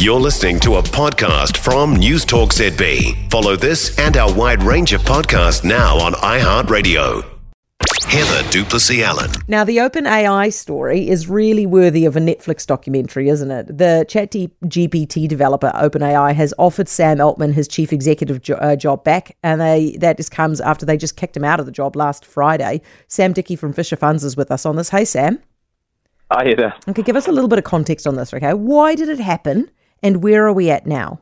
You're listening to a podcast from News Talk ZB. Follow this and our wide range of podcasts now on iHeartRadio. Heather du Plessis-Allen. Now, the OpenAI story is really worthy of a Netflix documentary, isn't it? The ChatGPT developer OpenAI has offered Sam Altman his chief executive jo- uh, job back, and they that just comes after they just kicked him out of the job last Friday. Sam Dickie from Fisher Funds is with us on this. Hey, Sam. Hi, Heather. Okay, give us a little bit of context on this, okay? Why did it happen, and where are we at now?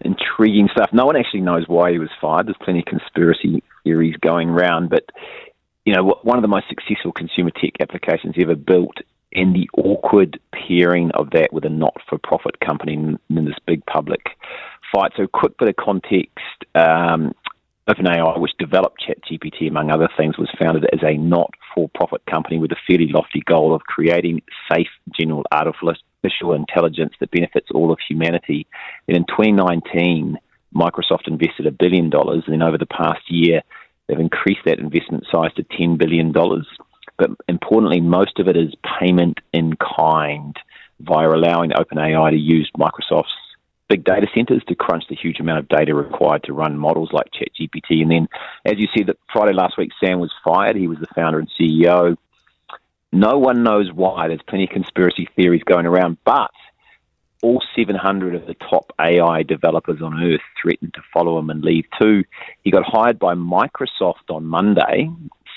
Intriguing stuff. No one actually knows why he was fired. There's plenty of conspiracy theories going around, but you know, one of the most successful consumer tech applications ever built, and the awkward pairing of that with a not-for-profit company in, this big public fight. So, quick bit of context. Um, OpenAI, which developed ChatGPT among other things, was founded as a not for profit company with a fairly lofty goal of creating safe general artificial intelligence that benefits all of humanity. And in 2019, Microsoft invested a billion dollars, and then over the past year, they've increased that investment size to $10 billion. But importantly, most of it is payment in kind via allowing OpenAI to use Microsoft's big data centers to crunch the huge amount of data required to run models like ChatGPT. And then, as you see, that Friday last week, Sam was fired. He was the founder and CEO. No one knows why. There's plenty of conspiracy theories going around, but all 700 of the top AI developers on earth threatened to follow him and leave too. He got hired by Microsoft on Monday.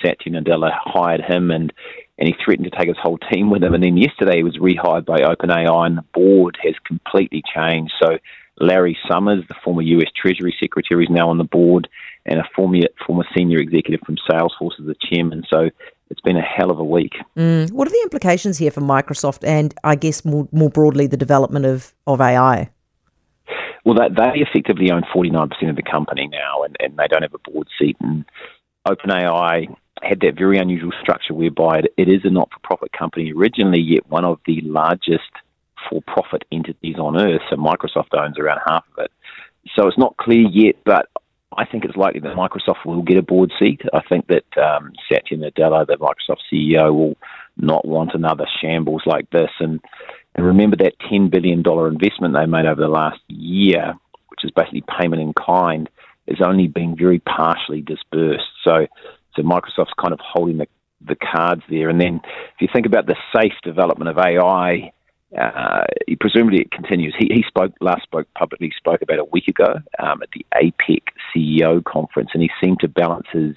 Satya Nadella hired him and and he threatened to take his whole team with him. And then yesterday he was rehired by OpenAI, and the board has completely changed. So Larry Summers, the former U.S. Treasury Secretary, is now on the board, and a former former senior executive from Salesforce is the chairman. So it's been a hell of a week. Mm. What are the implications here for Microsoft, and I guess more more broadly the development of of AI? Well, they, they effectively own 49% of the company now, and, and they don't have a board seat. And OpenAI had that very unusual structure whereby it, it is a not for profit company originally, yet one of the largest for profit entities on earth. So Microsoft owns around half of it. So it's not clear yet, but I think it's likely that Microsoft will get a board seat. I think that um, Satya Nadella, the Microsoft CEO, will not want another shambles like this. And, and remember that $10 billion investment they made over the last year, which is basically payment in kind, is only being very partially disbursed. So so Microsoft's kind of holding the, the cards there. And then if you think about the safe development of AI, uh, presumably it continues. He, he spoke last spoke publicly spoke about a week ago um, at the APEC CEO conference, and he seemed to balance his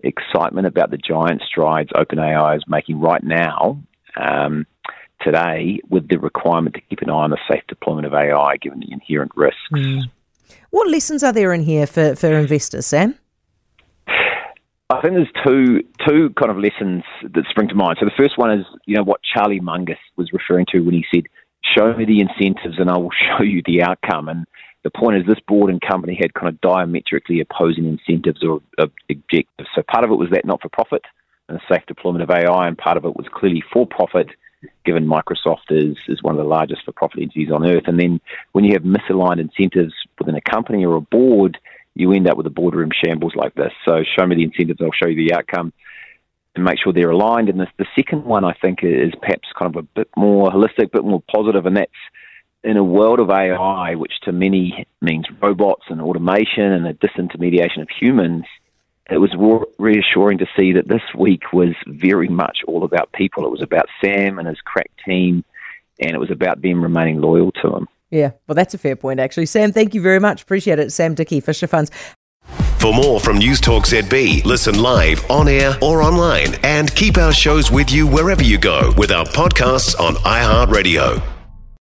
excitement about the giant strides OpenAI is making right now. Um, today, with the requirement to keep an eye on the safe deployment of AI, given the inherent risks. Mm. What lessons are there in here for, for investors, Sam? I think there's two two kind of lessons that spring to mind. So the first one is you know what Charlie Munger was referring to when he said, "Show me the incentives and I will show you the outcome." And the point is, this board and company had kind of diametrically opposing incentives or objectives. So part of it was that not for profit and the safe deployment of AI, and part of it was clearly for profit, given Microsoft is is one of the largest for profit entities on earth. And then when you have misaligned incentives within a company or a board you end up with a boardroom shambles like this. So show me the incentives, I'll show you the outcome and make sure they're aligned. And the second one, I think, is perhaps kind of a bit more holistic, a bit more positive, and that's in a world of AI, which to many means robots and automation and the disintermediation of humans. It was reassuring to see that this week was very much all about people. It was about Sam and his crack team, and it was about them remaining loyal to him. Yeah, well, that's a fair point, actually. Sam, thank you very much. Appreciate it. Sam Dickie, Fisher Funds. For more from News Talk ZB, listen live, on air, or online, and keep our shows with you wherever you go with our podcasts on iHeartRadio.